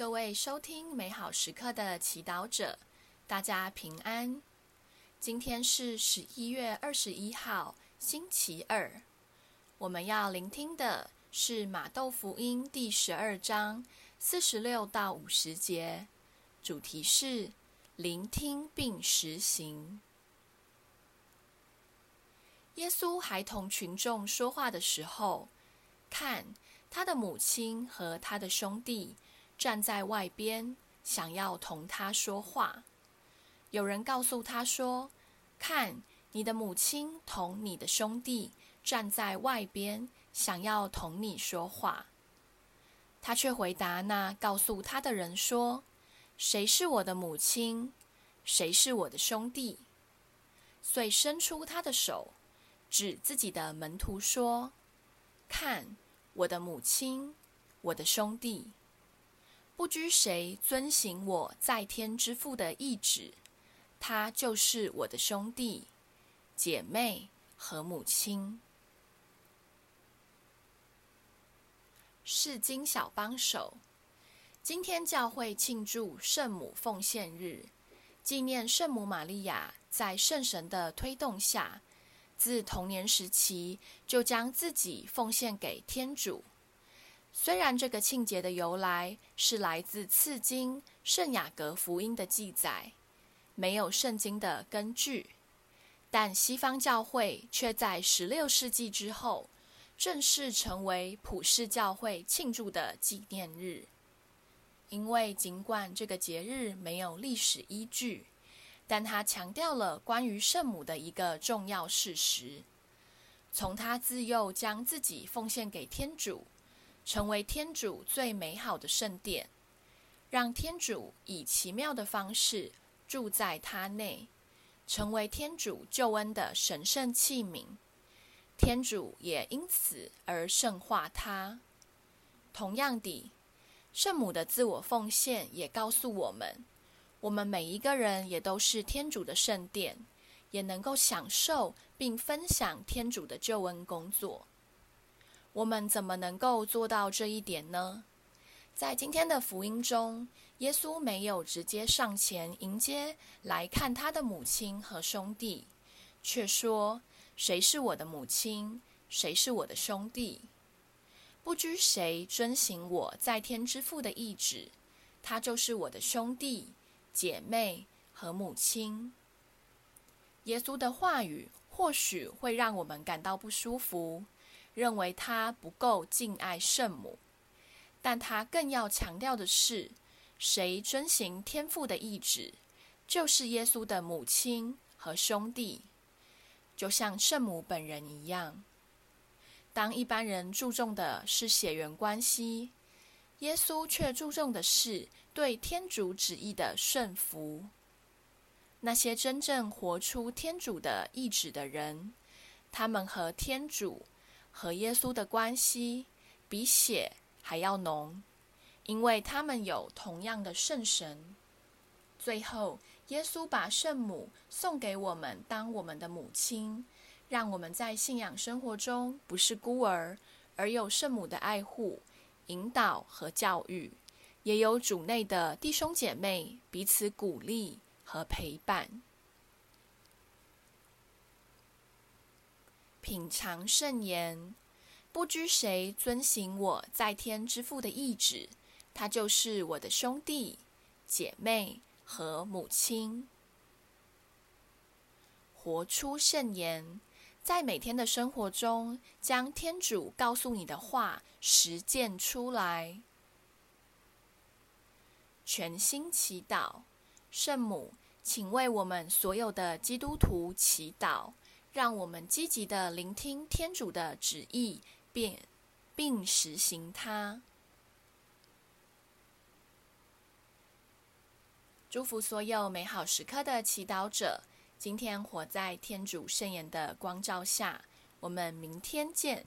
各位收听美好时刻的祈祷者，大家平安。今天是十一月二十一号，星期二。我们要聆听的是马窦福音第十二章四十六到五十节，主题是聆听并实行。耶稣还同群众说话的时候，看，他的母亲和他的兄弟站在外边，想要同他说话。有人告诉他说：“看，你的母亲同你的兄弟站在外边，想要同你说话。”他却回答那告诉他的人说：“谁是我的母亲？谁是我的兄弟？”遂伸出他的手。指自己的门徒说：“看，我的母亲，我的兄弟，不拘谁遵行我在天之父的意旨，他就是我的兄弟、姐妹和母亲。”是经小帮手，今天教会庆祝圣母奉献日，纪念圣母玛利亚在圣神的推动下。自童年时期就将自己奉献给天主。虽然这个庆节的由来是来自次经圣雅各福音的记载，没有圣经的根据，但西方教会却在十六世纪之后正式成为普世教会庆祝的纪念日。因为尽管这个节日没有历史依据。但他强调了关于圣母的一个重要事实：从他自幼将自己奉献给天主，成为天主最美好的圣殿，让天主以奇妙的方式住在他内，成为天主救恩的神圣器皿。天主也因此而圣化他。同样地，圣母的自我奉献也告诉我们。我们每一个人也都是天主的圣殿，也能够享受并分享天主的救恩工作。我们怎么能够做到这一点呢？在今天的福音中，耶稣没有直接上前迎接来看他的母亲和兄弟，却说：“谁是我的母亲？谁是我的兄弟？不拘谁遵行我在天之父的意旨，他就是我的兄弟。”姐妹和母亲，耶稣的话语或许会让我们感到不舒服，认为他不够敬爱圣母。但他更要强调的是，谁遵行天父的意志，就是耶稣的母亲和兄弟，就像圣母本人一样。当一般人注重的是血缘关系，耶稣却注重的是对天主旨意的顺服。那些真正活出天主的意志的人，他们和天主和耶稣的关系比血还要浓，因为他们有同样的圣神。最后，耶稣把圣母送给我们当我们的母亲，让我们在信仰生活中不是孤儿，而有圣母的爱护。引导和教育，也有主内的弟兄姐妹彼此鼓励和陪伴。品尝圣言，不拘谁遵行我在天之父的意志，他就是我的兄弟、姐妹和母亲。活出圣言。在每天的生活中，将天主告诉你的话实践出来。全心祈祷，圣母，请为我们所有的基督徒祈祷，让我们积极的聆听天主的旨意，并并实行它。祝福所有美好时刻的祈祷者。今天活在天主圣言的光照下，我们明天见。